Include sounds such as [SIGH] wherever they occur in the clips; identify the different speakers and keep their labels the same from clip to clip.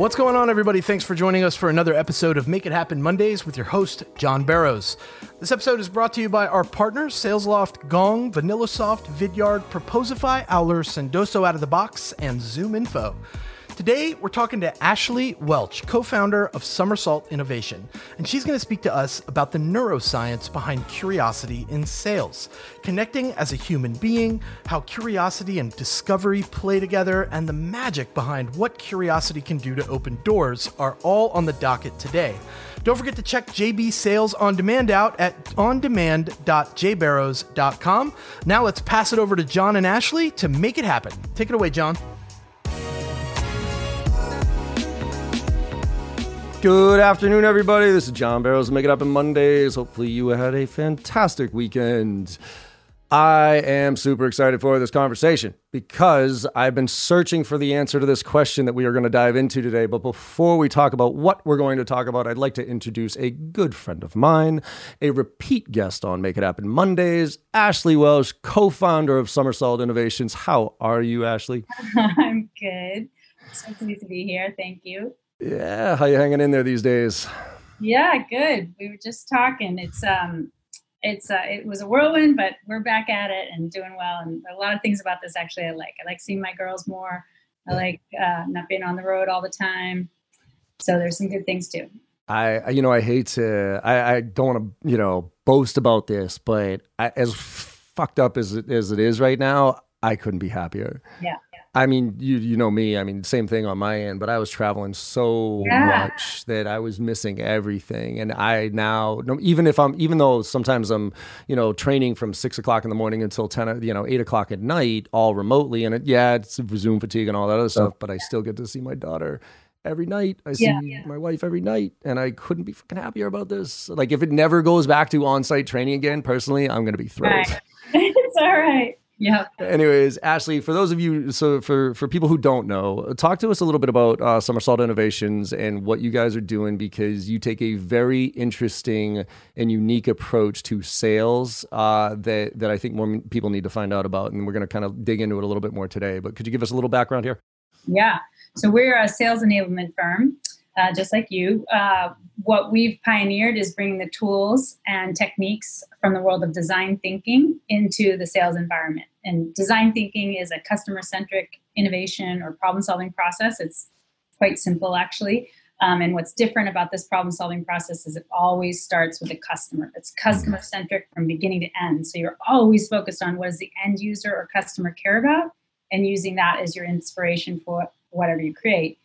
Speaker 1: What's going on, everybody? Thanks for joining us for another episode of Make It Happen Mondays with your host, John Barrows. This episode is brought to you by our partners, SalesLoft, Gong, VanillaSoft, Vidyard, Proposify, Owler, Sendoso Out of the Box, and Zoom Info. Today, we're talking to Ashley Welch, co founder of Somersault Innovation, and she's going to speak to us about the neuroscience behind curiosity in sales, connecting as a human being, how curiosity and discovery play together, and the magic behind what curiosity can do to open doors are all on the docket today. Don't forget to check JB Sales on Demand out at ondemand.jbarrows.com. Now let's pass it over to John and Ashley to make it happen. Take it away, John.
Speaker 2: Good afternoon, everybody. This is John Barrows. Make it happen Mondays. Hopefully, you had a fantastic weekend. I am super excited for this conversation because I've been searching for the answer to this question that we are going to dive into today. But before we talk about what we're going to talk about, I'd like to introduce a good friend of mine, a repeat guest on Make It Happen Mondays, Ashley Welch, co founder of Somersault Innovations. How are you, Ashley? [LAUGHS]
Speaker 3: I'm good. So pleased to be here. Thank you.
Speaker 2: Yeah, how you hanging in there these days?
Speaker 3: Yeah, good. We were just talking. It's um it's uh, it was a whirlwind, but we're back at it and doing well. And a lot of things about this actually I like. I like seeing my girls more. I like uh, not being on the road all the time. So there's some good things too.
Speaker 2: I, you know, I hate to, I, I don't want to, you know, boast about this, but I, as fucked up as it, as it is right now, I couldn't be happier.
Speaker 3: Yeah.
Speaker 2: I mean, you you know me. I mean, same thing on my end. But I was traveling so yeah. much that I was missing everything. And I now, even if I'm, even though sometimes I'm, you know, training from six o'clock in the morning until ten, you know, eight o'clock at night, all remotely. And it, yeah, it's Zoom fatigue and all that other stuff. But I still get to see my daughter every night. I see yeah, yeah. my wife every night, and I couldn't be fucking happier about this. Like, if it never goes back to on-site training again, personally, I'm gonna be thrilled.
Speaker 3: Right. [LAUGHS] it's all right. Yeah.
Speaker 2: Anyways, Ashley, for those of you, so for for people who don't know, talk to us a little bit about uh, Somersault Innovations and what you guys are doing because you take a very interesting and unique approach to sales uh, that that I think more people need to find out about, and we're going to kind of dig into it a little bit more today. But could you give us a little background here?
Speaker 3: Yeah. So we're a sales enablement firm uh, just like you. Uh, what we've pioneered is bringing the tools and techniques from the world of design thinking into the sales environment. And design thinking is a customer centric innovation or problem solving process. It's quite simple, actually. Um, and what's different about this problem solving process is it always starts with the customer. It's customer centric from beginning to end. So you're always focused on what does the end user or customer care about and using that as your inspiration for whatever you create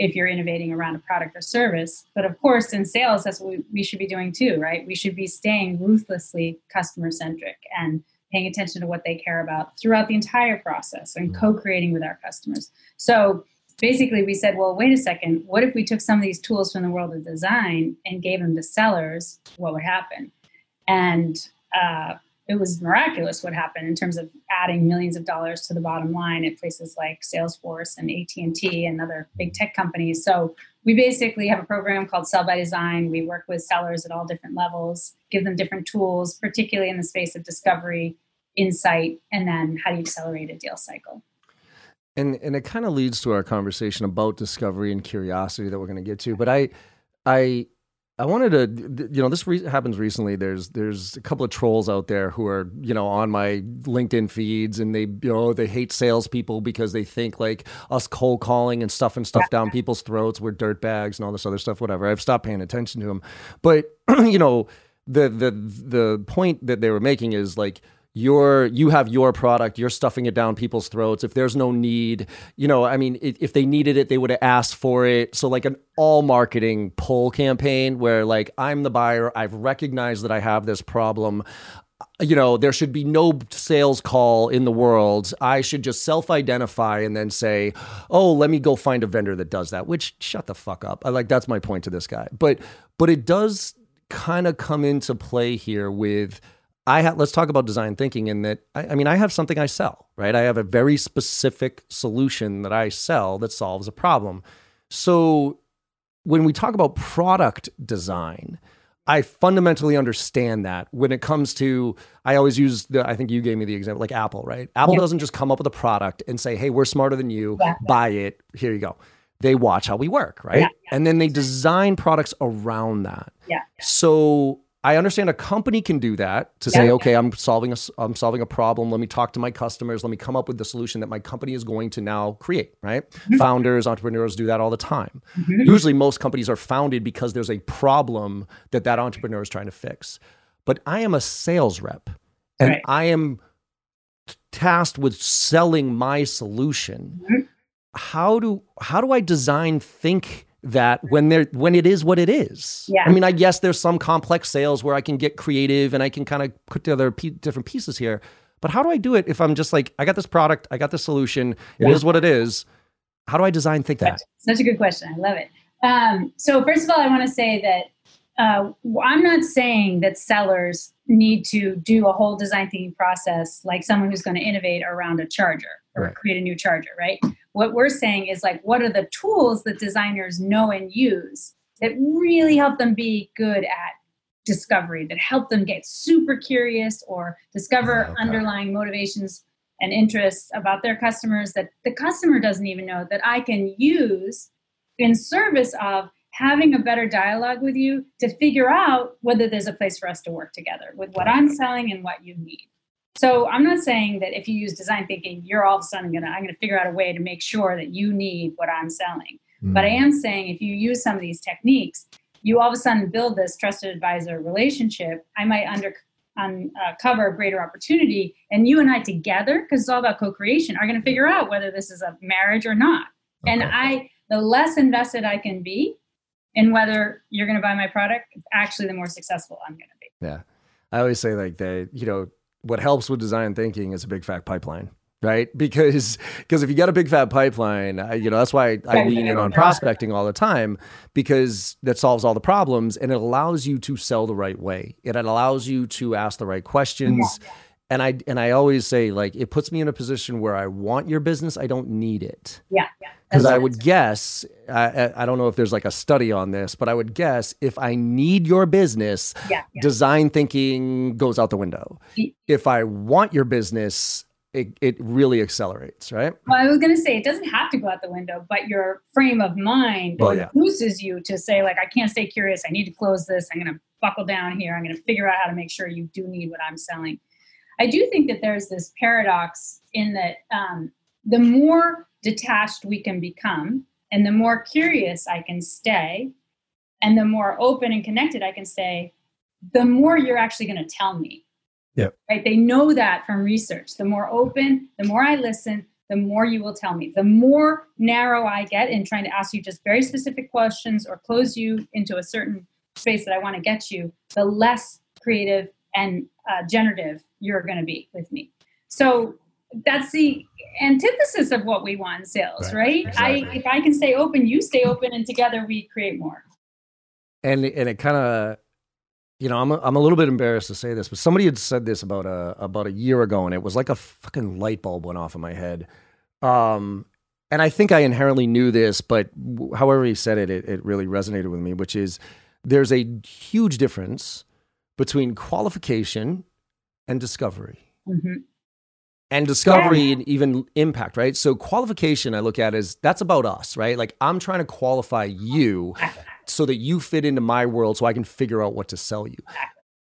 Speaker 3: if you're innovating around a product or service. But of course, in sales, that's what we, we should be doing too, right? We should be staying ruthlessly customer centric and paying attention to what they care about throughout the entire process and co creating with our customers. So basically, we said, well, wait a second, what if we took some of these tools from the world of design and gave them to sellers? What would happen? And uh, it was miraculous what happened in terms of adding millions of dollars to the bottom line at places like Salesforce and AT&T and other big tech companies. So we basically have a program called Sell by Design. We work with sellers at all different levels, give them different tools, particularly in the space of discovery, insight, and then how do you accelerate a deal cycle.
Speaker 2: And and it kind of leads to our conversation about discovery and curiosity that we're going to get to. But I I I wanted to, you know, this re- happens recently. There's there's a couple of trolls out there who are, you know, on my LinkedIn feeds, and they, you know, they hate salespeople because they think like us cold calling and stuffing stuff down people's throats, we're dirt bags and all this other stuff. Whatever. I've stopped paying attention to them, but [CLEARS THROAT] you know, the the the point that they were making is like you're you have your product you're stuffing it down people's throats. If there's no need you know i mean if, they needed it they would have asked for it. So like an all marketing pull campaign where like i'm the buyer. I've recognized that i have this problem. Uh, you know there should be no sales call in the world. I should just self-identify and then say oh let me go find a vendor that does that which shut the fuck up. I like that's my point to this guy. But but it does kind of come into play here with I have, let's talk about design thinking in that, I, I, mean, I have something I sell, right? I have a very specific solution that I sell that solves a problem. So when we talk about product design, I fundamentally understand that when it comes to, I always use the, I think you gave me the example, like Apple, right? Apple doesn't just come up with a product and say, hey, we're smarter than you, yeah. buy it, here you go. they watch how we work, right?
Speaker 3: Yeah,
Speaker 2: And then they design products around that.
Speaker 3: Yeah.
Speaker 2: So I understand a company can do that to say,
Speaker 3: Yeah.
Speaker 2: okay, I'm solving a I'm solving a problem. Let me talk to my customers. Let me come up with the solution that my company is going to now create. Right?
Speaker 3: Mm-hmm.
Speaker 2: Founders, entrepreneurs do that all the time.
Speaker 3: Mhm.
Speaker 2: Usually, most companies are founded because there's a problem that that entrepreneur is trying to fix. But I am a sales rep, and
Speaker 3: Right.
Speaker 2: I am tasked with selling my solution.
Speaker 3: Mhm.
Speaker 2: How do how do I design think? That when they're when it is what it is.
Speaker 3: Yeah.
Speaker 2: I mean, I guess there's some complex sales where I can get creative and I can kind of put together pe- different pieces here. But how do I do it if I'm just like, I got this product, I got this solution, it is
Speaker 3: Yeah.
Speaker 2: what it is. How do I design think that?
Speaker 3: Such a good question. I love it. Um, so first of all, I want to say that uh, I'm not saying that sellers need to do a whole design thinking process like someone who's going to innovate around a charger or
Speaker 2: Right.
Speaker 3: create a new charger, right? What we're saying is like, what are the tools that designers know and use that really help them be good at discovery, that help them get super curious or discover oh,
Speaker 2: Okay.
Speaker 3: underlying motivations and interests about their customers that the customer doesn't even know that I can use in service of having a better dialogue with you to figure out whether there's a place for us to work together with what I'm selling and what you need. So I'm not saying that if you use design thinking, you're all of a sudden gonna I'm gonna figure out a way to make sure that you need what I'm selling. But I mm. am saying if you use some of these techniques, you all of a sudden build this trusted advisor relationship. I might under uncover uh, a greater opportunity, and you and I together, because it's all about co-creation, are going to figure out whether this is a marriage or not. And I, the less invested I can be in whether you're going to buy my product, actually, the more successful I'm going to be.
Speaker 2: Yeah. I always say like that, you know, what helps with design thinking is a big fat pipeline, right? [LAUGHS] Because because if you got a big fat pipeline, I, you know, that's why I, I lean in on prospecting all the time because that solves all the problems and it allows you to sell the right way. It allows you to ask the right questions. And I and I always say like it puts me in a position where I want your business, I don't need it.
Speaker 3: Yeah, yeah.
Speaker 2: Because
Speaker 3: That's
Speaker 2: I would guess, I, I- I don't know if there's like a study on this, but I would guess if I need your business,
Speaker 3: Yeah, yeah.
Speaker 2: design thinking goes out the window. If I want your business, it, it really accelerates, right?
Speaker 3: Well, I was going to say it doesn't have to go out the window, but your frame of mind
Speaker 2: Well, yeah.
Speaker 3: induces you to say, like, I can't stay curious. I need to close this. I'm going to buckle down here. I'm going to figure out how to make sure you do need what I'm selling. I do think that there's this paradox in that um, the more detached we can become, and the more curious I can stay, and the more open and connected I can stay, the more you're actually going to tell me.
Speaker 1: Yep.
Speaker 3: Right? They know that from research. The more open, the more I listen, the more you will tell me. The more narrow I get in trying to ask you just very specific questions or close you into a certain space that I want to get you, the less creative and uh, generative you're going to be with me. So that's the antithesis of what we want in sales,
Speaker 1: Right.
Speaker 3: right?
Speaker 2: Exactly.
Speaker 3: I if I can stay open, you stay open, and together we create more.
Speaker 2: And and it kind of, you know, I'm a, I'm a little bit embarrassed to say this, but somebody had said this about a about a year ago, and it was like a fucking light bulb went off in my head. Um, and I think I inherently knew this, but however he said it, it, it really resonated with me, which is there's a huge difference between qualification and discovery.
Speaker 3: Mhm.
Speaker 2: and discovery and even impact, right? So qualification I look at as that's about us, right? Like I'm trying to qualify you so that you fit into my world so I can figure out what to sell you.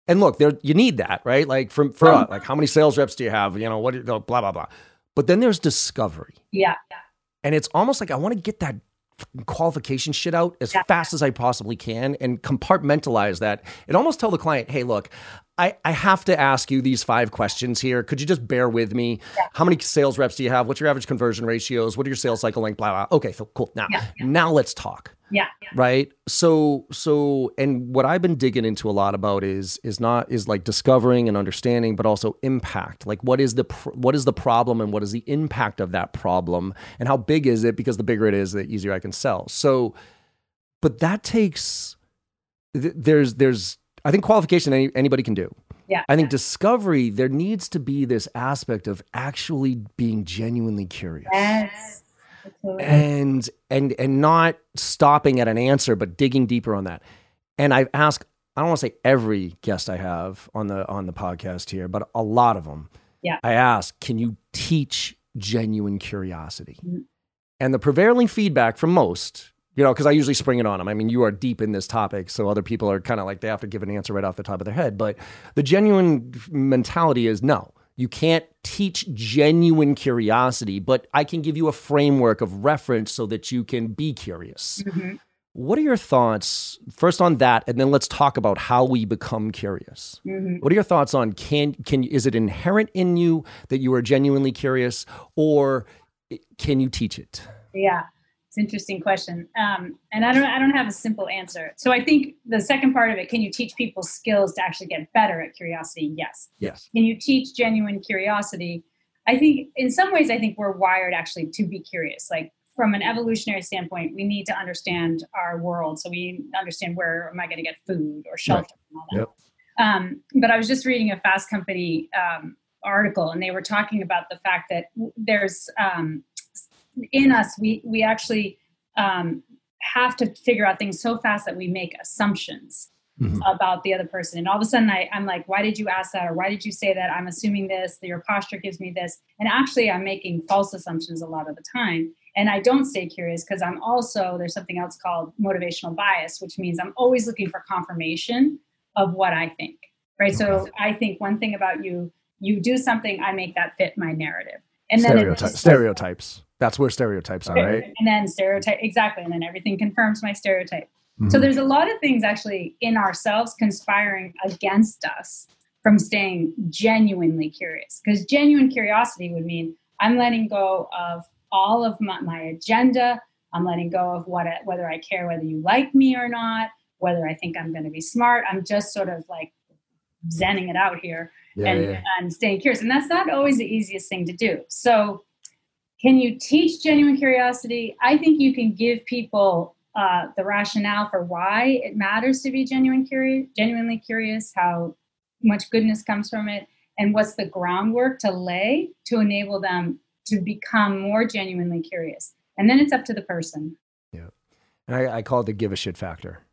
Speaker 2: And look, there you need that, right? Like from for like how many sales reps do you have? You know, what blah blah blah. But then there's discovery.
Speaker 3: Yeah,
Speaker 2: And it's almost like I want to get that qualification shit out as
Speaker 3: Yeah.
Speaker 2: fast as I possibly can and compartmentalize that and almost tell the client, hey, look, I, I have to ask you these five questions here. Could you just bear with me? How many sales reps do you have? What's your average conversion ratios? What are your sales cycle length? Blah, blah. Okay, so cool. Now,
Speaker 3: Yeah,
Speaker 2: now let's talk
Speaker 3: yeah, yeah.
Speaker 2: right? So so and what i've been digging into a lot about is is not is like discovering and understanding but also impact. Like what is the pr- what is the problem and what is the impact of that problem? And how big is it? Because the bigger it is the easier i can sell. So but that takes th- there's there's i think qualification any, anybody can do.
Speaker 3: Yeah,
Speaker 2: i think discovery there needs to be this aspect of actually being genuinely curious.
Speaker 3: Yes. Absolutely.
Speaker 2: and and and not stopping at an answer but digging deeper on that and i've asked i don't want to say every guest i have on the on the podcast here but a lot of them
Speaker 3: Yeah.
Speaker 2: i ask can you teach genuine curiosity
Speaker 3: Mhm.
Speaker 2: And the prevailing feedback from most, you know, because I usually spring it on them. I mean, you are deep in this topic, so other people are kind of like they have to give an answer right off the top of their head. But the genuine mentality is no. You can't teach genuine curiosity, but I can give you a framework of reference so that you can be curious. Mm-hmm. What are your thoughts first on that, and then let's talk about how we become curious. Mm-hmm. What are your thoughts on can can is it inherent in you that you are genuinely curious, or can you teach it?
Speaker 3: Yeah, it's an interesting question, um, and I don't I don't have a simple answer. So I think the second part of it: can you teach people skills to actually get better at curiosity? Yes.
Speaker 2: Yes.
Speaker 3: Can you teach genuine curiosity? I think in some ways I think we're wired actually to be curious. Like from an evolutionary standpoint, we need to understand our world. So we understand where am I going to get food or shelter right. and all that. Yep. Um, but I was just reading a Fast Company um, article, and they were talking about the fact that there's um, in us we we actually um, have to figure out things so fast that we make assumptions mm-hmm. about the other person. And all of a sudden, I, I'm like, why did you ask that? Or why did you say that? I'm assuming this, your posture gives me this. And actually, I'm making false assumptions a lot of the time. And I don't stay curious because I'm also, there's something else called motivational bias, which means I'm always looking for confirmation of what I think. Right. So I think one thing about you, you do something, I make that fit my narrative.
Speaker 2: And then Stereotype, stereotypes. That's where stereotypes are, right?
Speaker 3: And then stereotype, exactly. And then everything confirms my stereotype. Mm-hmm. So there's a lot of things actually in ourselves conspiring against us from staying genuinely curious. Because genuine curiosity would mean I'm letting go of all of my, my agenda. I'm letting go of what whether I care whether you like me or not, whether I think I'm going to be smart. I'm just sort of like zenning it out here yeah, and, yeah. and staying curious. And that's not always the easiest thing to do. So, can you teach genuine curiosity? I think you can give people uh, the rationale for why it matters to be genuine curious, genuinely curious, how much goodness comes from it, and what's the groundwork to lay to enable them to become more genuinely curious. And then it's up to the person.
Speaker 2: Yeah. And I, I call it the give a shit factor.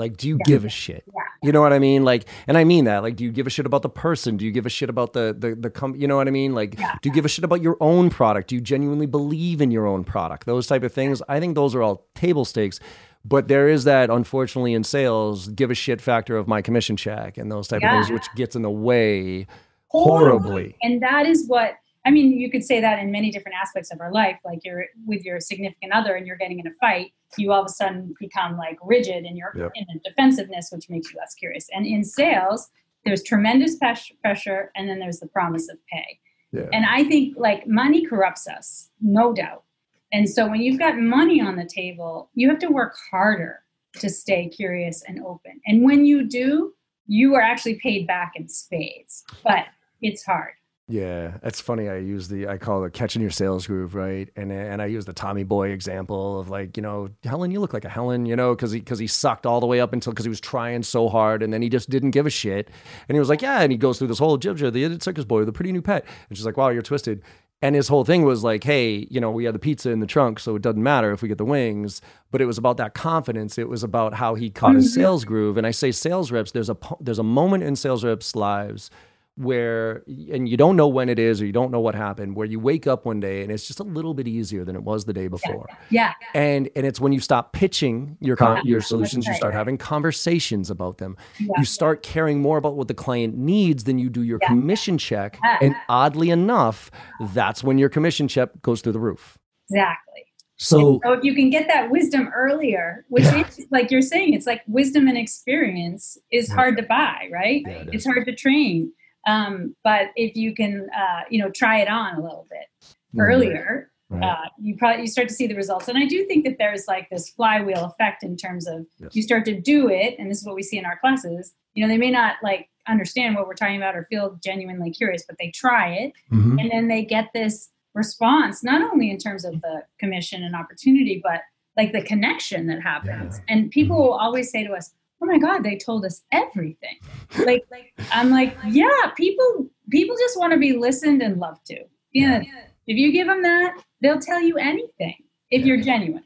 Speaker 2: Like, do you yeah. give a shit? Yeah. You know what I mean? Like, and I mean that. Like, do you give a shit about the person? Do you give a shit about the the the com- You know what I mean? Like, yeah. do you give a shit about your own product? Do you genuinely believe in your own product? Those type of things. I think those are all table stakes. But there is that, unfortunately, in sales, give a shit factor of my commission check and those type of things, which gets in the way horribly.
Speaker 3: And that is what I mean, you could say that in many different aspects of our life. Like you're with your significant other and you're getting in a fight, you all of a sudden become like rigid and you're yep. in a defensiveness, which makes you less curious. And in sales, there's tremendous pressure and then there's the promise of pay. Yeah. And I think like money corrupts us, no doubt. And so when you've got money on the table, you have to work harder to stay curious and open. And when you do, you are actually paid back in spades, but it's hard.
Speaker 2: Yeah, it's funny. I use the I call it catching your sales groove, right? And and I use the Tommy Boy example of like you know Helen, you look like a Helen, you know, because he because he sucked all the way up until because he was trying so hard, and then he just didn't give a shit, and he was like, yeah, and he goes through this whole Jibja, the idiot circus boy, the pretty new pet, and she's like, wow, you're twisted. And his whole thing was like, hey, you know, we had the pizza in the trunk, so it doesn't matter if we get the wings. But it was about that confidence. It was about how he caught his mm-hmm. sales groove. And I say sales reps, there's a there's a moment in sales reps' lives where and you don't know when it is or you don't know what happened where you wake up one day and it's just a little bit easier than it was the day before
Speaker 3: yeah,
Speaker 2: yeah. and and it's when you stop pitching your con- your solutions you start having conversations about them yeah. you start caring more about what the client needs than you do your yeah. commission check and oddly enough that's when your commission check goes through the roof
Speaker 3: exactly so, so if you can get that wisdom earlier, which yeah. is like you're saying, it's like wisdom and experience is hard to buy, right? Yeah, it it's hard to train. Um, but if you can, uh, you know, try it on a little bit mm-hmm. earlier, right. uh, you probably you start to see the results. And I do think that there's like this flywheel effect in terms of yes. you start to do it, and this is what we see in our classes. You know, they may not like understand what we're talking about or feel genuinely curious, but they try it, mm-hmm. and then they get this response, not only in terms of the commission and opportunity, but like the connection that happens. Yeah. And people mm-hmm. will always say to us, oh my god they told us everything. Like like i'm like yeah people people just want to be listened and loved to. Yeah if you give them that they'll tell you anything if yeah. you're genuine.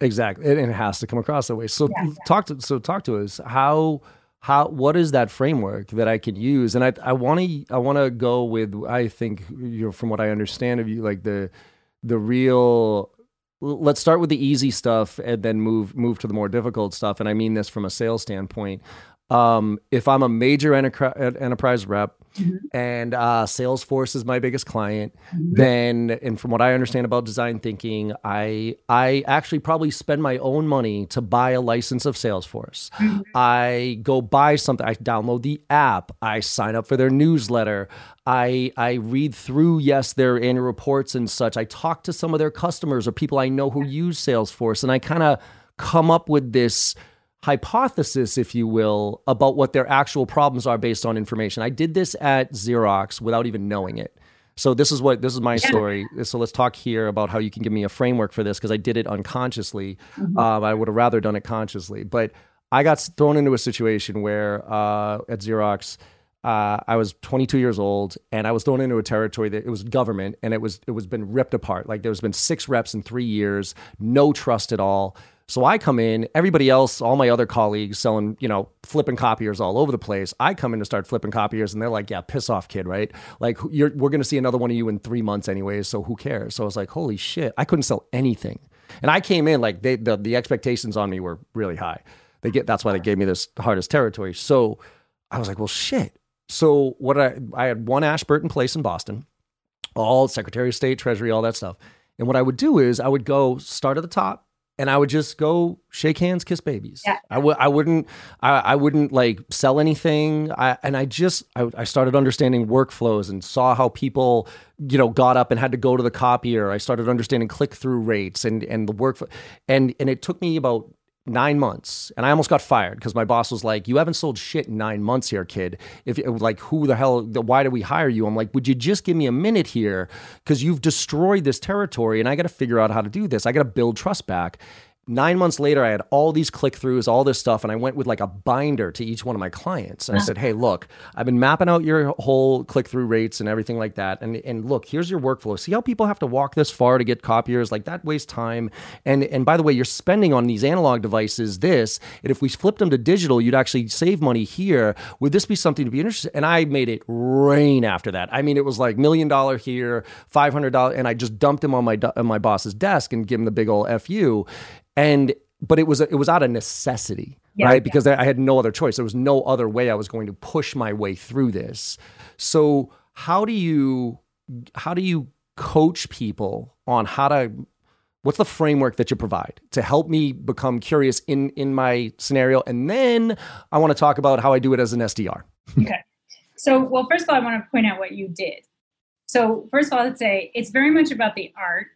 Speaker 2: Exactly and it has to come across that way. So yeah, talk to so talk to us how how what is that framework that I can use? And I I want to I want to go with I think you know from what I understand of you like the the real let's start with the easy stuff and then move move to the more difficult stuff. And I mean this from a sales standpoint. Um, if I'm a major enterprise rep mm-hmm. and uh, Salesforce is my biggest client, mm-hmm. then and from what I understand about design thinking, I I actually probably spend my own money to buy a license of Salesforce. Mm-hmm. I go buy something. I download the app. I sign up for their newsletter. I I read through yes their annual reports and such. I talk to some of their customers or people I know who use Salesforce, and I kind of come up with this hypothesis, if you will, about what their actual problems are based on information. I did this at Xerox without even knowing it. So this is what this is my story. So let's talk here about how you can give me a framework for this because I did it unconsciously. Mm-hmm. Um, I would have rather done it consciously, but I got thrown into a situation where uh, at Xerox. Uh, I was 22 years old, and I was thrown into a territory that it was government, and it was it was been ripped apart. Like there's been six reps in three years, no trust at all. So I come in, everybody else, all my other colleagues selling, you know, flipping copiers all over the place. I come in to start flipping copiers and they're like, yeah, piss off, kid, right? Like, we're going to see another one of you in three months anyways. So who cares? So I was like, holy shit, I couldn't sell anything. And I came in like they, the, the expectations on me were really high. They get, that's why they gave me this hardest territory. So I was like, well, shit. So what I, I had one Ashburton place in Boston, all Secretary of State, Treasury, all that stuff. And what I would do is I would go start at the top and I would just go shake hands, kiss babies. Yeah. I w- I wouldn't, I, I wouldn't like sell anything. I, and I just, I, I started understanding workflows and saw how people, you know, got up and had to go to the copier. I started understanding click through rates and, and the work. And, and it took me about nine months and i almost got fired because my boss was like you haven't sold shit in nine months here kid. If like who the hell why did we hire you? I'm like would you just give me a minute here? Because you've destroyed this territory and i got to figure out how to do this. I got to build trust back Nine months later, I had all these click throughs, all this stuff, and I went with like a binder to each one of my clients. And I said, Hey, look, I've been mapping out your whole click through rates and everything like that. And, and look, here's your workflow. See how people have to walk this far to get copiers? Like that wastes time. And, and by the way, you're spending on these analog devices this. And if we flipped them to digital, you'd actually save money here. Would this be something to be interested? And I made it rain after that. I mean, it was like million dollar here, $500. And I just dumped him on my, on my boss's desk and give him the big old FU and but it was it was out of necessity yeah, right? Yeah. because I had no other choice. There was no other way i was going to push my way through this. So how do you how do you coach people on how to what's the framework that you provide to help me become curious in in my scenario? And then i want to talk about how i do it as an sdr
Speaker 3: okay. So well first of all i want to point out what you did. So first of all i'd say it's very much about the art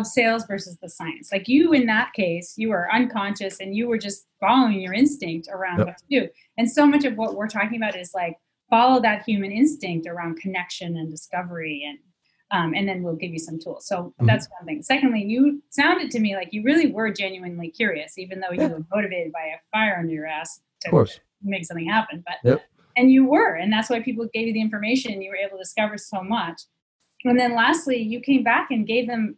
Speaker 3: of sales versus the science. Like you, in that case, you were unconscious and you were just following your instinct around yep. what to do. And so much of what we're talking about is like follow that human instinct around connection and discovery and um, and then we'll give you some tools. So mm-hmm. that's one thing. Secondly, you sounded to me like you really were genuinely curious, even though you were motivated by a fire under your ass to make something happen. But yep. and you were, and that's why people gave you the information, and you were able to discover so much. And then lastly, you came back and gave them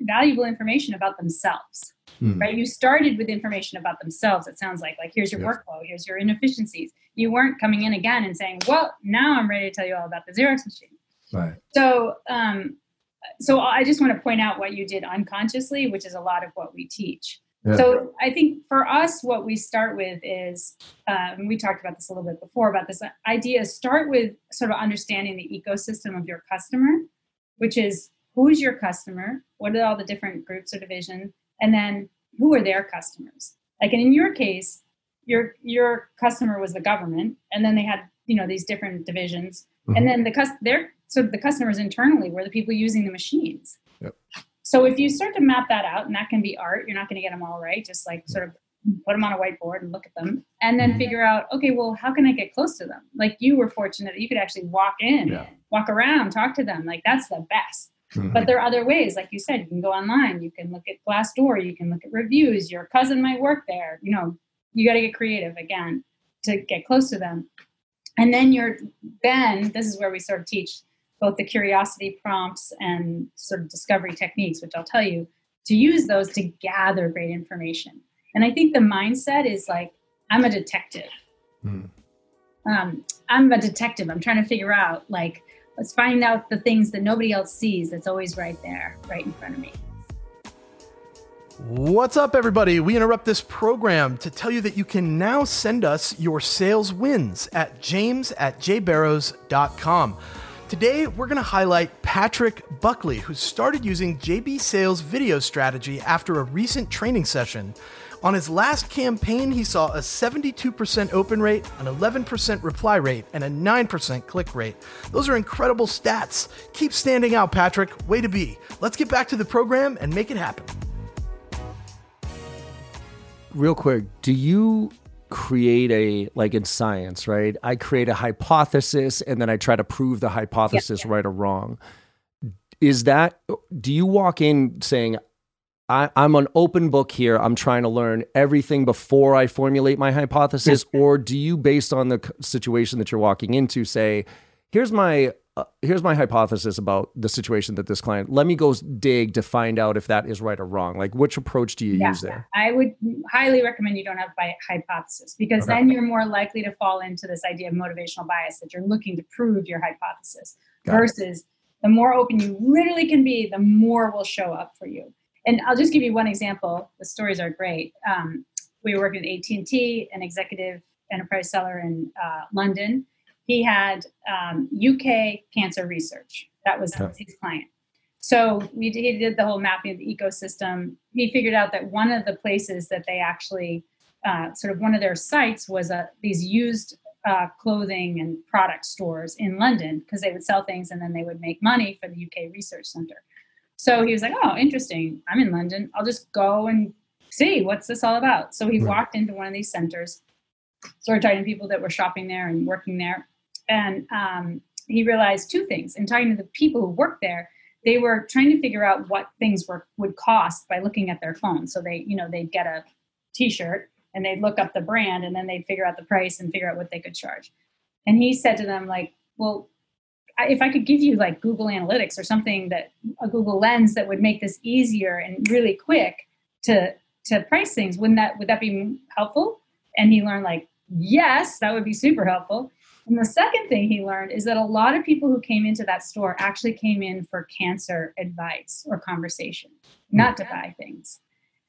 Speaker 3: valuable information about themselves hmm. right you started with information about themselves it sounds like like here's your yes. workflow here's your inefficiencies you weren't coming in again and saying well now i'm ready to tell you all about the xerox machine right so um so i just want to point out what you did unconsciously which is a lot of what we teach yeah. So I think for us, what we start with is, um, we talked about this a little bit before about this idea. Start with sort of understanding the ecosystem of your customer, which is who is your customer? What are all the different groups or divisions? And then who are their customers? Like in your case, your your customer was the government, and then they had you know these different divisions, mm-hmm. and then the cus- their so the customers internally were the people using the machines. Yep. So if you start to map that out, and that can be art, you're not going to get them all right. Just like sort of put them on a whiteboard and look at them, and then mm-hmm. figure out, okay, well, how can I get close to them? Like you were fortunate that you could actually walk in, yeah. walk around, talk to them. Like that's the best. Mm-hmm. But there are other ways, like you said, you can go online, you can look at Glassdoor, you can look at reviews. Your cousin might work there. You know, you got to get creative again to get close to them. And then you're then this is where we sort of teach both the curiosity prompts and sort of discovery techniques, which I'll tell you to use those to gather great information. And I think the mindset is like I'm a detective. Mm. Um, I'm a detective. I'm trying to figure out like Let's find out the things that nobody else sees that's always right there, right in front of me.
Speaker 1: What's up, everybody? We interrupt this program to tell you that you can now send us your sales wins at james at jbarrows.com. Today, we're going to highlight Patrick Buckley, who started using JB Sales video strategy after a recent training session. On his last campaign, he saw a 72% open rate, an 11% reply rate, and a 9% click rate. Those are incredible stats. Keep standing out, Patrick. Way to be. Let's get back to the program and make it happen.
Speaker 2: Real quick, do you create a like in science, right? I create a hypothesis and then I try to prove the hypothesis yeah, yeah. right or wrong. Is that do you walk in saying I, am an open book here. I'm trying to learn everything before I formulate my hypothesis, [LAUGHS] or do you, based on the situation that you're walking into, say, "Here's my uh, here's my hypothesis about the situation that this client. Let me go dig to find out if that is right or wrong. Like, which approach do you yeah, use there?
Speaker 3: I would highly recommend you don't have a hypothesis because okay. then you're more likely to fall into this idea of motivational bias that you're looking to prove your hypothesis Got versus it. the more open you literally can be, the more will show up for you and I'll just give you one example. The stories are great. Um, we were working with AT&T, an executive enterprise seller in uh, London. He had um, UK cancer research. That was his client. So we did, he did the whole mapping of the ecosystem. He figured out that one of the places that they actually, uh, sort of one of their sites was a, these used uh, clothing and product stores in London because they would sell things and then they would make money for the UK Research Center. So he was like, "Oh, interesting. I'm in London. I'll just go and see what's this all about." So he right. walked into one of these centers, started talking to people that were shopping there and working there, and um, he realized two things. In talking to the people who worked there, they were trying to figure out what things were would cost by looking at their phone. So they, you know, they'd get a T-shirt and they'd look up the brand and then they'd figure out the price and figure out what they could charge. And he said to them, like, well, if I could give you like Google Analytics or something that a Google Lens that would make this easier and really quick to to price things, wouldn't that would that be helpful? And he learned like, yes, that would be super helpful. And the second thing he learned is that a lot of people who came into that store actually came in for cancer advice or conversation, not to buy things.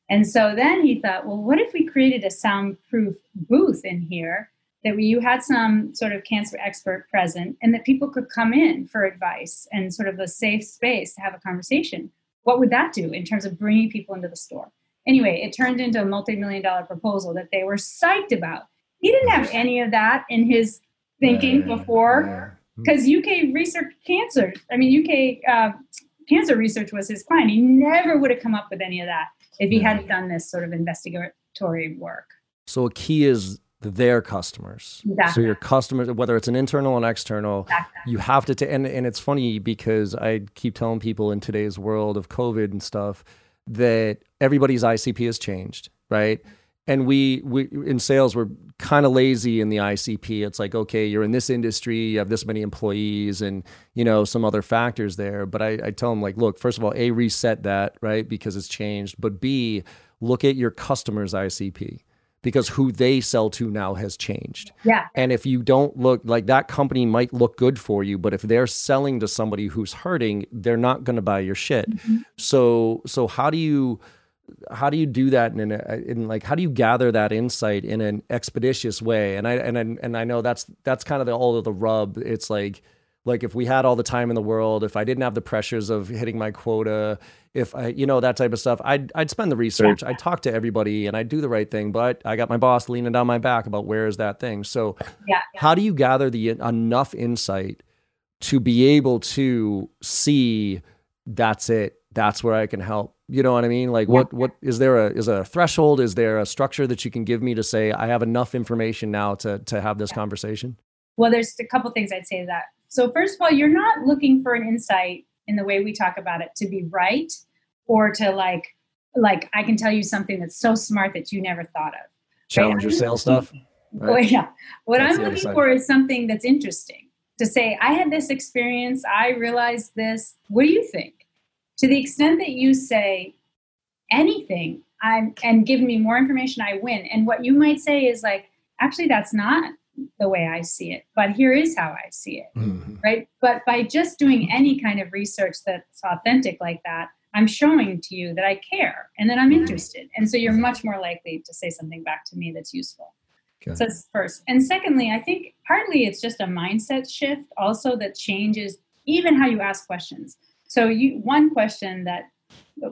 Speaker 3: And so then he thought, well, what if we created a soundproof booth in here that you had some sort of cancer expert present and that people could come in for advice and sort of a safe space to have a conversation. What would that do in terms of bringing people into the store? Anyway, it turned into a multi million dollar proposal that they were psyched about. He didn't have any of that in his thinking before because UK research cancer, I mean, UK uh, cancer research was his client. He never would have come up with any of that if he hadn't done this sort of investigatory work.
Speaker 2: So a key is their customers. Exactly. So your customers, whether it's an internal and external, exactly. you have to. T- and and it's funny because I keep telling people in today's world of COVID and stuff that everybody's ICP has changed, right? And we we in sales we're kind of lazy in the ICP. It's like okay, you're in this industry, you have this many employees, and you know some other factors there. But I, I tell them like, look, first of all, a reset that right because it's changed, but b look at your customers' ICP because who they sell to now has changed.
Speaker 3: Yeah.
Speaker 2: And if you don't look like that company might look good for you, but if they're selling to somebody who's hurting, they're not going to buy your shit. Mm-hmm. So so how do you how do you do that in, an, in like how do you gather that insight in an expeditious way? And I and I, and I know that's that's kind of the all of the rub. It's like like if we had all the time in the world, if I didn't have the pressures of hitting my quota, if I, you know, that type of stuff, I'd, I'd spend the research. I'd talk to everybody and I'd do the right thing, but I got my boss leaning down my back about where is that thing. So yeah, yeah. how do you gather the enough insight to be able to see that's it. That's where I can help. You know what I mean? Like what, what is there a, is there a threshold? Is there a structure that you can give me to say, I have enough information now to, to have this conversation?
Speaker 3: Well, there's a couple things I'd say to that. So first of all, you're not looking for an insight in the way we talk about it to be right or to like like I can tell you something that's so smart that you never thought of.
Speaker 2: Challenge right? your sales stuff.
Speaker 3: Right? Well, yeah. What that's I'm looking for is something that's interesting. To say, I had this experience, I realized this. What do you think? To the extent that you say anything, I'm and give me more information, I win. And what you might say is like, actually, that's not the way I see it, but here is how I see it. Mm-hmm. Right. But by just doing any kind of research that's authentic like that, I'm showing to you that I care and that I'm interested. And so you're much more likely to say something back to me that's useful. Okay. So that's first. And secondly, I think partly it's just a mindset shift also that changes even how you ask questions. So you one question that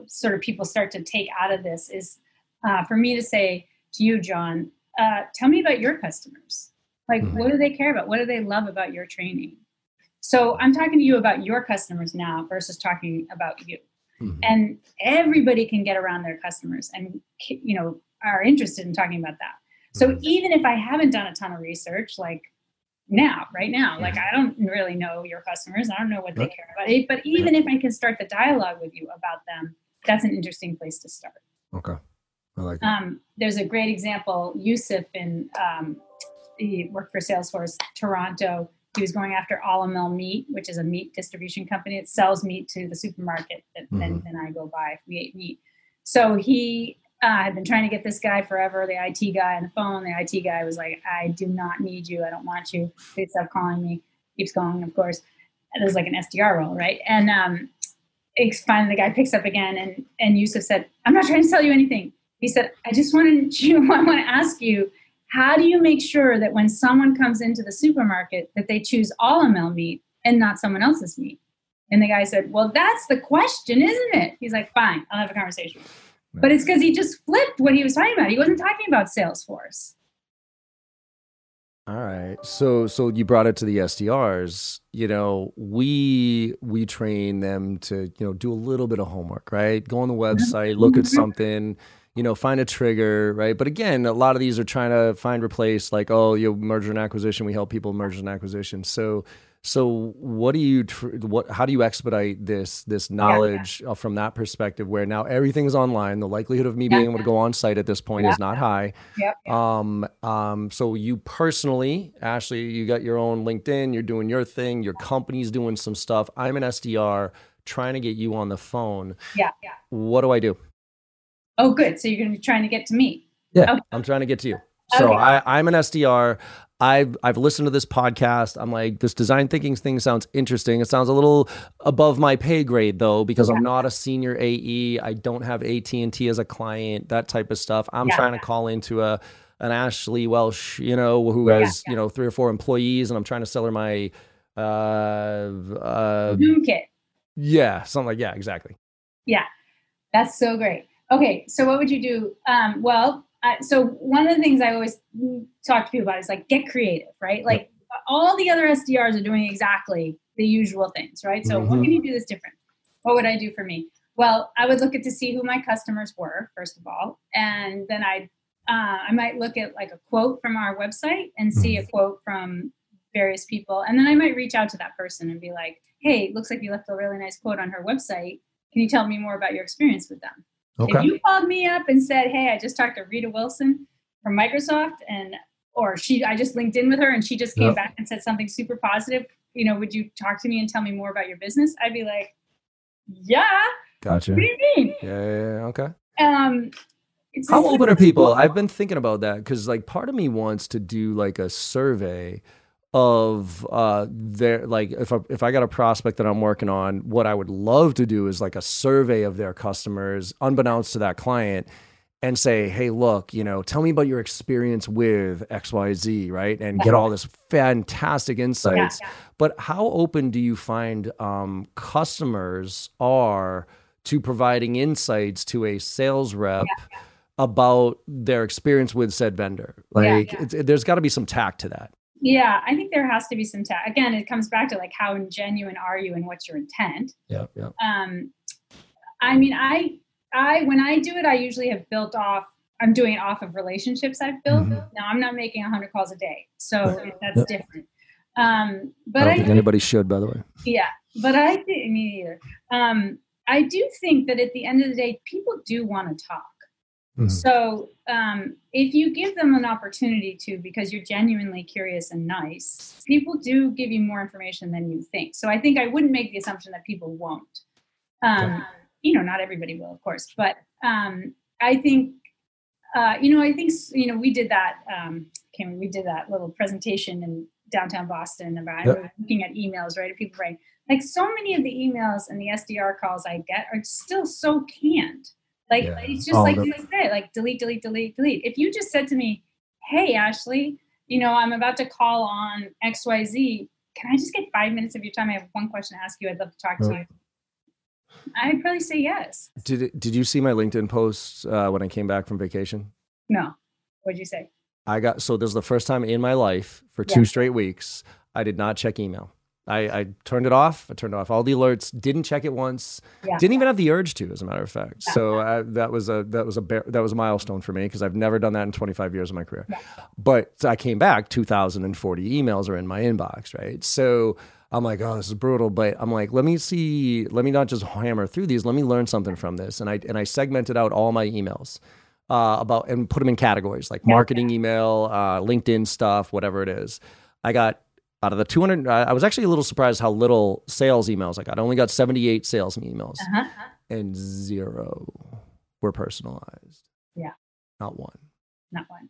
Speaker 3: sort of people start to take out of this is uh, for me to say to you, John, uh, tell me about your customers. Like, mm-hmm. what do they care about? What do they love about your training? So I'm talking to you about your customers now versus talking about you. Mm-hmm. And everybody can get around their customers and you know are interested in talking about that. So mm-hmm. even if I haven't done a ton of research, like now, right now, like I don't really know your customers, I don't know what they care about. But even if I can start the dialogue with you about them, that's an interesting place to start.
Speaker 2: Okay, I like.
Speaker 3: Um, there's a great example. Yusuf in um, he worked for Salesforce Toronto he was going after Olymel Meat, which is a meat distribution company. It sells meat to the supermarket that mm-hmm. then, then I go buy if we ate meat. So he uh, had been trying to get this guy forever, the IT guy on the phone. The IT guy was like, I do not need you. I don't want you. Please stop calling me. Keeps calling, of course. It was like an SDR role, right? And um, finally the guy picks up again and, and Yusuf said, I'm not trying to sell you anything. He said, I just wanted you, [LAUGHS] I want to ask you, how do you make sure that when someone comes into the supermarket that they choose Olymel meat and not someone else's meat? And the guy said, Well, that's the question, isn't it? He's like, Fine, I'll have a conversation. But it's because he just flipped what he was talking about. He wasn't talking about Salesforce.
Speaker 2: All right. So so you brought it to the SDRs. You know, we we train them to, you know, do a little bit of homework, right? Go on the mm-hmm. website, look at mm-hmm. something, you know, find a trigger, right? But again, a lot of these are trying to find replace, like, oh, you know, merger and acquisition. We help people merger and acquisition. So, so what do you, tr- what, how do you expedite this, this knowledge yeah, yeah. from that perspective, where now everything's online? The likelihood of me yeah, being able to go on site at this point is not high.
Speaker 3: Yep.
Speaker 2: Um, um, so you personally, Ashley, you got your own LinkedIn. You're doing your thing. Your company's doing some stuff. I'm an SDR trying to get you on the phone.
Speaker 3: Yeah. Yeah.
Speaker 2: What do I do?
Speaker 3: Oh, good. So you're going to be trying to get to me.
Speaker 2: Yeah, okay. I'm trying to get to you. So okay. I, I'm an SDR. I've I've listened to this podcast. I'm like, this design thinking thing sounds interesting. It sounds a little above my pay grade though, because yeah. I'm not a senior AE. I don't have AT and T as a client. That type of stuff. I'm yeah. trying to call into a an Ashley Welch, you know, who has yeah. you know three or four employees, and I'm trying to sell her my uh, uh
Speaker 3: Zoom kit.
Speaker 2: Yeah, something like yeah, exactly.
Speaker 3: Yeah, that's so great. Okay, so what would you do? Um, well, uh, so one of the things I always talk to people about is like get creative, right? Like all the other SDRs are doing exactly the usual things, right? So mm-hmm. what can you do this different? What would I do for me? Well, I would look at to see who my customers were first of all, and then I uh, I might look at like a quote from our website and see a mm-hmm. quote from various people, and then I might reach out to that person and be like, "Hey, looks like you left a really nice quote on her website. Can you tell me more about your experience with them?" Okay. If you called me up and said, "Hey, I just talked to Rita Wilson from Microsoft," and or she, I just linked in with her and she just came yep. back and said something super positive. You know, would you talk to me and tell me more about your business? I'd be like, "Yeah."
Speaker 2: Gotcha.
Speaker 3: What do you mean?
Speaker 2: Yeah, yeah, yeah. okay.
Speaker 3: Um,
Speaker 2: how open are people? I've been thinking about that because, like, part of me wants to do like a survey of uh their like if I, if I got a prospect that I'm working on, what I would love to do is like a survey of their customers, unbeknownst to that client, and say, hey, look, you know, tell me about your experience with X Y Z, right, and get all this fantastic insights. Yeah, yeah. But how open do you find um, customers are to providing insights to a sales rep? Yeah, about their experience with said vendor like there's got to be some tact to that
Speaker 3: yeah, I think there has to be some ta- again. It comes back to like how genuine are you and what's your intent.
Speaker 2: Yeah, yeah.
Speaker 3: Um, I mean, I, I when I do it, I usually have built off. I'm doing it off of relationships I've built. Mm-hmm. Now I'm not making 100 calls a day, so right. that's yep. different. Um, but
Speaker 2: I don't I think anybody should, by the way.
Speaker 3: Yeah, but I think me either. Um, I do think that at the end of the day, people do want to talk. Mm-hmm. So um, if you give them an opportunity to, because you're genuinely curious and nice, people do give you more information than you think. So I think I wouldn't make the assumption that people won't. Um, You know, not everybody will, of course, but um, I think, uh, you know, I think you know we did that. Um, we did that little presentation in downtown Boston about
Speaker 2: Yep.
Speaker 3: looking at emails, right? People write like so many of the emails and the SDR calls I get are still so canned. Like
Speaker 2: Yeah.
Speaker 3: it's just
Speaker 2: Oh,
Speaker 3: like
Speaker 2: the-
Speaker 3: you said, like delete, delete, delete, delete. If you just said to me, "Hey, Ashley, you know I'm about to call on X Y Z. Can I just get five minutes of your time? I have one question to ask you. I'd love to talk to you." I'd probably say yes.
Speaker 2: Did it, did you see my LinkedIn post uh, when I came back from vacation?
Speaker 3: No. What'd you say?
Speaker 2: I got so this is the first time in my life for two straight weeks I did not check email. I, I turned it off. I turned off all the alerts. Didn't check it once.
Speaker 3: Yeah.
Speaker 2: Didn't even have the urge to, as a matter of fact. So I, that was a that was a that was a milestone for me because I've never done that in 25 years of my career. But I came back. 2,040 emails are in my inbox. Right. So I'm like, oh, this is brutal. But I'm like, let me see. Let me not just hammer through these. Let me learn something from this. And I and I segmented out all my emails uh, about and put them in categories like marketing email, uh, LinkedIn stuff, whatever it is. I got out of the 200. I I was actually a little surprised how little sales emails I got. I only got 78 sales emails,
Speaker 3: Uh-huh.
Speaker 2: and zero were personalized.
Speaker 3: Yeah.
Speaker 2: not one.
Speaker 3: not one.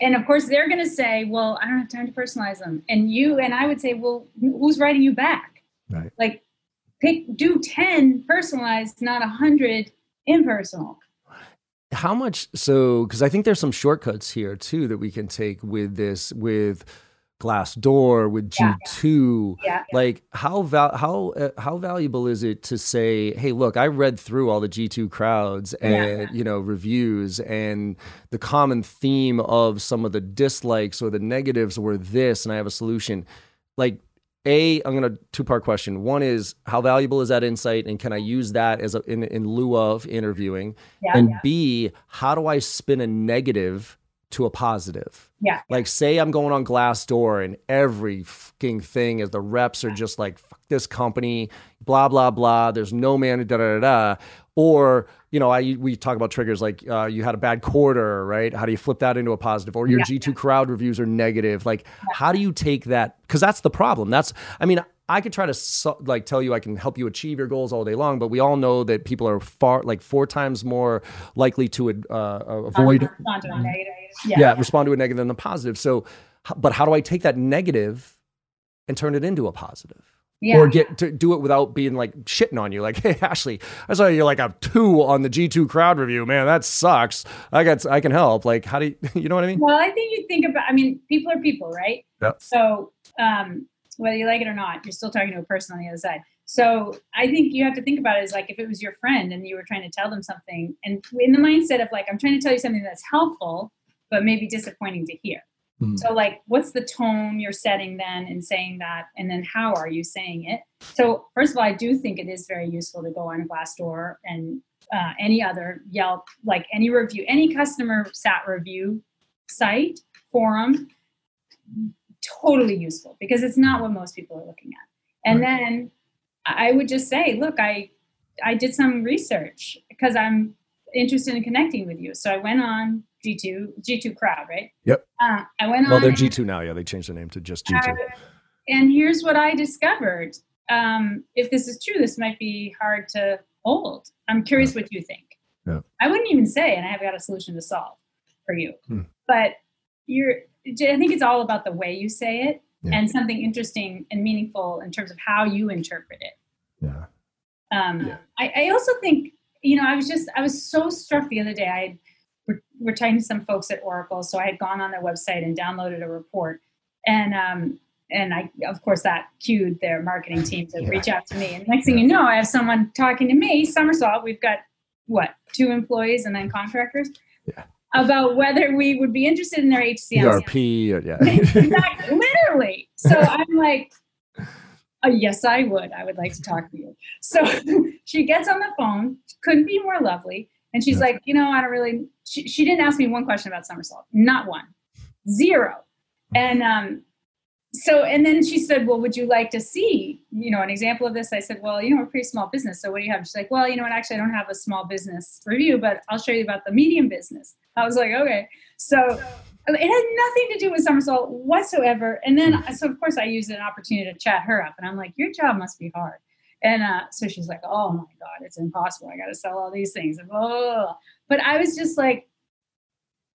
Speaker 3: And of course, they're going to say, "Well, I don't have time to personalize them." And you and I would say, "Well, who's writing you back?
Speaker 2: Right.
Speaker 3: Like, pick do ten personalized, not a hundred impersonal."
Speaker 2: How much? So, because I think there's some shortcuts here too that we can take with this with Glassdoor with G2.
Speaker 3: Yeah.
Speaker 2: like how val- how uh, how valuable is it to say hey look i read through all the g2 crowds and
Speaker 3: Yeah.
Speaker 2: you know reviews and the common theme of some of the dislikes or the negatives were this and i have a solution like a i'm going to two part question one is how valuable is that insight and can i use that as a in, in lieu of interviewing
Speaker 3: Yeah.
Speaker 2: and
Speaker 3: yeah.
Speaker 2: b how do i spin a negative to a positive
Speaker 3: Yeah.
Speaker 2: like, say I'm going on Glassdoor and every fucking thing is the reps are just like, fuck this company, blah, blah, blah. There's no man, da, da, da, da. Or, you know, I we talk about triggers like uh, you had a bad quarter, right? How do you flip that into a positive? Or your
Speaker 3: Yeah.
Speaker 2: G2 crowd reviews are negative. Like, how do you take that? Because that's the problem. That's, I mean, I could try to like tell you I can help you achieve your goals all day long, but we all know that people are far like four times more likely to uh, avoid
Speaker 3: Respond to a negative. Yeah.
Speaker 2: yeah, respond to a negative than the positive. So, but how do I take that negative and turn it into a positive?
Speaker 3: Yeah.
Speaker 2: Or get to do it without being like shitting on you, like, [LAUGHS] "Hey, Ashley, I saw you're like a two on the G two crowd review. Man, that sucks. I got, I can help. Like, how do you, [LAUGHS] you know what I mean?
Speaker 3: Well, I think you think about. I mean, people are people, right?
Speaker 2: Yep.
Speaker 3: So um, whether you like it or not, you're still talking to a person on the other side. So I think you have to think about it as like if it was your friend and you were trying to tell them something, and in the mindset of like I'm trying to tell you something that's helpful, but maybe disappointing to hear.
Speaker 2: Mhm.
Speaker 3: So like, what's the tone you're setting then in saying that, and then how are you saying it? So first of all, I do think it is very useful to go on Glassdoor and uh, any other Yelp, like any review, any customer sat review site forum totally useful because it's not what most people are looking at and then i would just say look i i did some research because i'm interested in connecting with you so i went on g2 g2 crowd right
Speaker 2: Yep.
Speaker 3: uh, i went
Speaker 2: Well,
Speaker 3: on
Speaker 2: they're G two now. Yeah, they changed the name to just G two.
Speaker 3: uh, and here's what I discovered. Um, if this is true, this might be hard to hold. I'm curious what you think.
Speaker 2: Yeah.
Speaker 3: I wouldn't even say, and I have got a solution to solve for you.
Speaker 2: Hmm.
Speaker 3: But you're, I think it's all about the way you say it
Speaker 2: Yeah.
Speaker 3: and something interesting and meaningful in terms of how you interpret it.
Speaker 2: Yeah.
Speaker 3: Um,
Speaker 2: Yeah.
Speaker 3: I, I also think, you know, I was just, I was so struck the other day. I had, we're, we're talking to some folks at Oracle, so I had gone on their website and downloaded a report, and um, and I, of course, that cued their marketing team to
Speaker 2: Yeah.
Speaker 3: reach out to me. And next thing you know, I have someone talking to me, Somersault. We've got what two employees and then contractors.
Speaker 2: Yeah.
Speaker 3: About whether we would be interested in their HCM.
Speaker 2: ERP. or- Yeah. [LAUGHS]
Speaker 3: Exactly, literally. So I'm like, oh, yes, I would. I would like to talk to you. So [LAUGHS] she gets on the phone, couldn't be more lovely. And she's
Speaker 2: Yeah.
Speaker 3: like, you know, I don't really, she, she didn't ask me one question about Somersault, not one, zero. And um, so, and then she said, well, would you like to see, you know, an example of this? I said, well, you know, we're a pretty small business. So what do you have? She's like, well, you know what, actually, I don't have a small business review, but I'll show you about the medium business. I was like, okay. So it had nothing to do with Somersault whatsoever. And then, so of course, I used an opportunity to chat her up, and I'm like, "Your job must be hard." And uh, so she's like, "Oh my god, it's impossible. I got to sell all these things." Blah. But I was just like,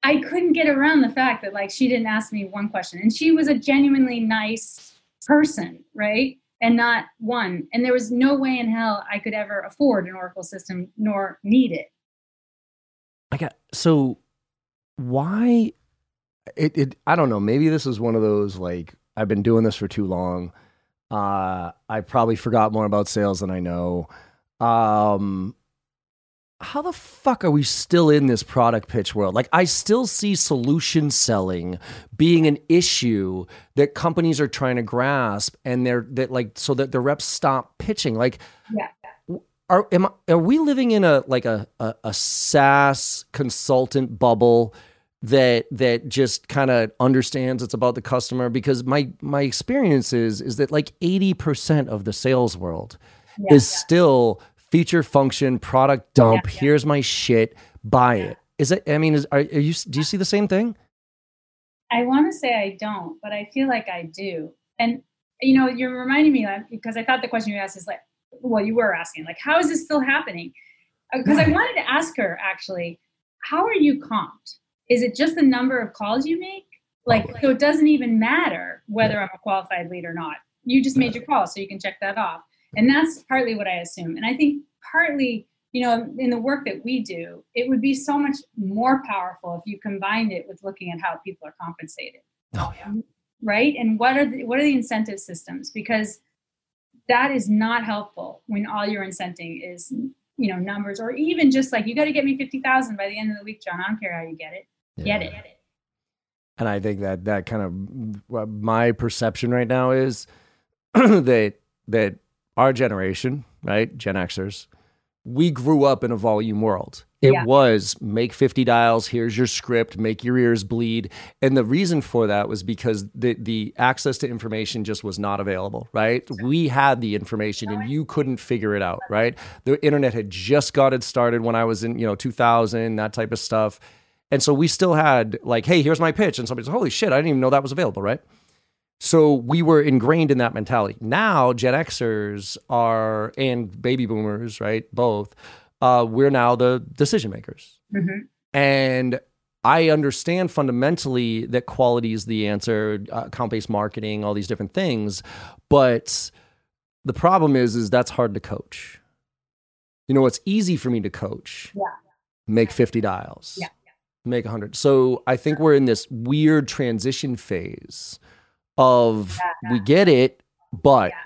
Speaker 3: I couldn't get around the fact that like she didn't ask me one question, and she was a genuinely nice person, right? And not one. And there was no way in hell I could ever afford an Oracle system nor need it.
Speaker 2: I got so why it, it I don't know, maybe this is one of those like I've been doing this for too long. Uh I probably forgot more about sales than I know. Um how the fuck are we still in this product pitch world? Like, I still see solution selling being an issue that companies are trying to grasp, and they're that like so that the reps stop pitching. Like,
Speaker 3: Yeah.
Speaker 2: are am I, are we living in a like a a, a SaaS consultant bubble that that just kind of understands it's about the customer? Because my my experience is is that like eighty percent of the sales world
Speaker 3: Yeah.
Speaker 2: is still feature function product dump.
Speaker 3: Yeah, yeah.
Speaker 2: Here's my shit. Buy
Speaker 3: Yeah.
Speaker 2: it. Is it? I mean, is are, are you? Do you see the same thing?
Speaker 3: I want to say I don't, but I feel like I do. And you know, you're reminding me because I thought the question you asked is like, well, you were asking like, how is this still happening? Uh, because I wanted to ask her actually, how are you comped? Is it just the number of calls you make? Like, so it doesn't even matter whether I'm a qualified lead or not. You just made your call, so you can check that off. And that's partly what I assume. And I think partly, you know, in the work that we do, it would be so much more powerful if you combined it with looking at how people are compensated
Speaker 2: Oh yeah.
Speaker 3: right and what are the, what are the incentive systems because that is not helpful when all you're incenting is you know numbers or even just like you got to get me 50,000 by the end of the week John I don't care how you get it get it
Speaker 2: And I think that that kind of what my perception right now is [CLEARS THROAT] that that our generation, right, Gen Xers, we grew up in a volume world. It
Speaker 3: Yeah.
Speaker 2: was make 50 dials, here's your script, make your ears bleed. And the reason for that was because the the access to information just was not available, right? We had the information and you couldn't figure it out, right? The internet had just got it started when I was in, you know, 2000, that type of stuff. And so we still had like, hey, here's my pitch. And somebody's like, holy shit, I didn't even know that was available, right? So we were ingrained in that mentality. Now Gen Xers are and baby boomers, right? Both. Uh, we're now the decision makers.
Speaker 3: Mhm.
Speaker 2: And I understand fundamentally that quality is the answer, uh, account based marketing, all these different things. But the problem is, is that's hard to coach. You know, it's easy for me to coach.
Speaker 3: Yeah.
Speaker 2: Make 50 dials.
Speaker 3: Yeah.
Speaker 2: Make 100. So I think we're in this weird transition phase of we get it, but
Speaker 3: Yeah.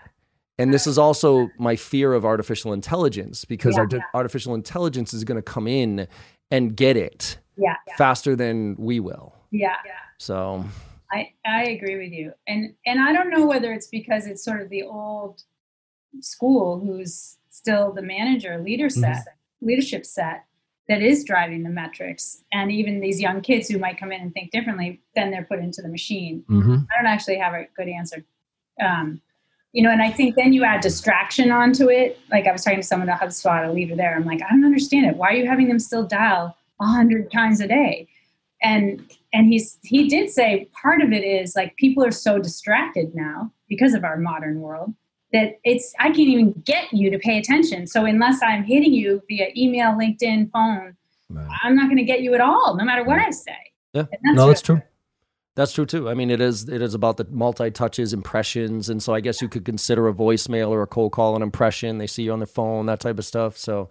Speaker 2: and this is also my fear of artificial intelligence because
Speaker 3: Yeah.
Speaker 2: our artificial intelligence is going to come in and get it
Speaker 3: yeah
Speaker 2: faster than we will.
Speaker 3: yeah
Speaker 2: So
Speaker 3: I, I agree with you. And and I don't know whether it's because it's sort of the old school who's still the manager leader mm-hmm. set leadership set that is driving the metrics and even these young kids who might come in and think differently then they're put into the machine. I don't actually have a good answer. Um, you know and i think then you add distraction onto it. Like i was talking to someone at hubspot a leader there. I'm like i don't understand it. Why are you having them still dial 100 times a day? And and he's he did say part of it is like people are so distracted now because of our modern world that it's i can't even get you to pay attention so unless i'm hitting you via email linkedin phone i'm not going to get you at all no matter what i say
Speaker 2: Yeah.
Speaker 3: That's
Speaker 4: No, that's true.
Speaker 2: That's true too. I mean, it is it is about the multi touches, impressions, and so I guess you could consider a voicemail or a cold call an impression. They see you on the phone, that type of stuff. So,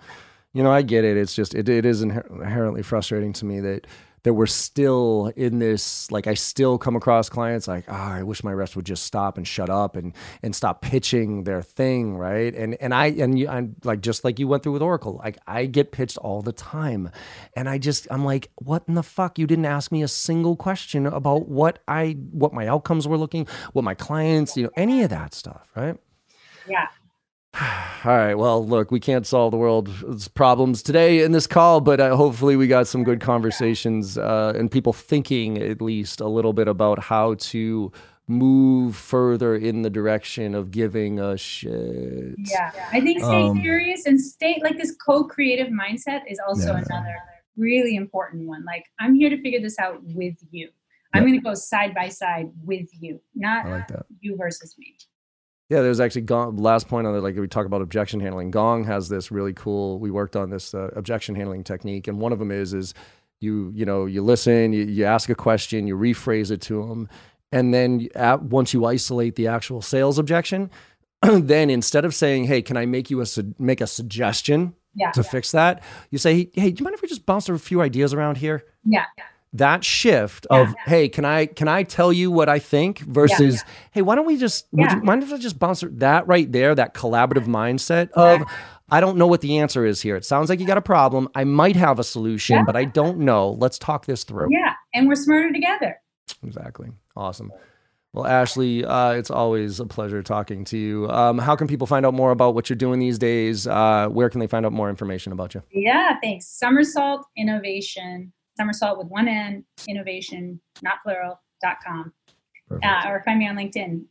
Speaker 2: you know, I get it. It's just it it is inher- inherently frustrating to me that that we're still in this. Like, I still come across clients like, oh, I wish my reps would just stop and shut up and and stop pitching their thing, right? And and I and you, I'm like just like you went through with Oracle. Like, I get pitched all the time, and I just I'm like, what in the fuck? You didn't ask me a single question about what I what my outcomes were looking, what my clients, you know, any of that stuff, right?
Speaker 3: yeah [SIGHS]
Speaker 2: All right. Well, look, we can't solve the world's problems today in this call, but uh, hopefully we got some good conversations uh, and people thinking at least a little bit about how to move further in the direction of giving a shit.
Speaker 3: Yeah, I think stay
Speaker 4: Um,
Speaker 3: curious and stay like this co-creative mindset is also
Speaker 4: Yeah.
Speaker 3: another really important one. Like I'm here to figure this out with you. I'm going to go side by side with you, not
Speaker 4: like
Speaker 3: you versus me.
Speaker 2: Yeah, there's actually Gong, last point on it. Like we talk about objection handling. Gong has this really cool. We worked on this uh, objection handling technique, and one of them is is you you know you listen, you, you ask a question, you rephrase it to them, and then at, once you isolate the actual sales objection, [CLEARS THROAT] then instead of saying, "Hey, can I make you a su- make a suggestion
Speaker 3: Yeah.
Speaker 2: to fix that?" You say, "Hey, do you mind if we just bounce a few ideas around here?"
Speaker 3: Yeah.
Speaker 2: That shift of
Speaker 3: Yeah.
Speaker 2: hey can i can i tell you what i think versus hey why don't we just would
Speaker 3: Yeah.
Speaker 2: you mind if i just bounce that right there that collaborative mindset of i don't know what the answer is here it sounds like you got a problem i might have a solution
Speaker 3: Yeah.
Speaker 2: but i don't know let's talk this through
Speaker 3: Yeah. And we're smarter together.
Speaker 2: exactly awesome well ashley uh, it's always a pleasure talking to you um, how can people find out more about what you're doing these days uh, where can they find out more information about you
Speaker 3: Yeah. Thanks. Somersault Innovation. Somersault with one N, innovation, not plural, dot com. Uh, or find me on LinkedIn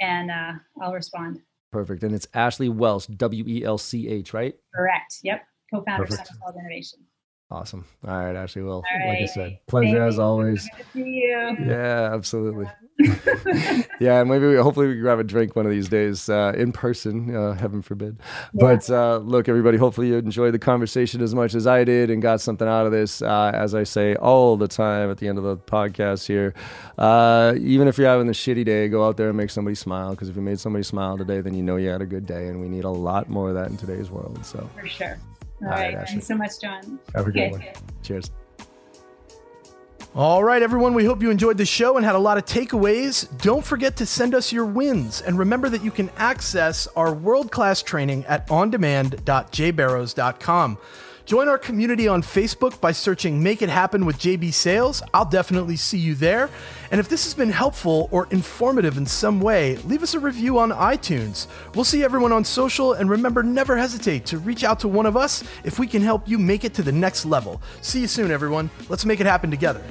Speaker 3: and uh, I'll respond.
Speaker 2: Perfect. And it's Ashley Welch, W E L C H, right?
Speaker 3: Correct. Yep. Co founder of Somersault Innovation.
Speaker 2: Awesome. All right, Ashley. Well,
Speaker 3: All
Speaker 2: like I said, pleasure as always.
Speaker 3: Good see you.
Speaker 2: Yeah, absolutely. [LAUGHS] Yeah, and maybe we, hopefully we can grab a drink one of these days uh, in person, uh, heaven forbid. But uh, look, everybody, hopefully you enjoyed the conversation as much as I did and got something out of this. Uh, as I say all the time at the end of the podcast here, uh, even if you're having a shitty day, go out there and make somebody smile. Because if you made somebody smile today, then you know you had a good day, and we need a lot more of that in today's world. So,
Speaker 3: For sure. All
Speaker 2: All right,
Speaker 3: right. Thanks so much, John.
Speaker 2: have a good
Speaker 3: Okay.
Speaker 2: one. Cheers.
Speaker 1: All right, everyone, we hope you enjoyed the show and had a lot of takeaways. Don't forget to send us your wins. And remember that you can access our world class training at ondemand.jbarrows.com. Join our community on Facebook by searching Make It Happen with JB Sales. I'll definitely see you there. And if this has been helpful or informative in some way, leave us a review on iTunes. We'll see everyone on social, and remember never hesitate to reach out to one of us if we can help you make it to the next level. See you soon, everyone. Let's make it happen together.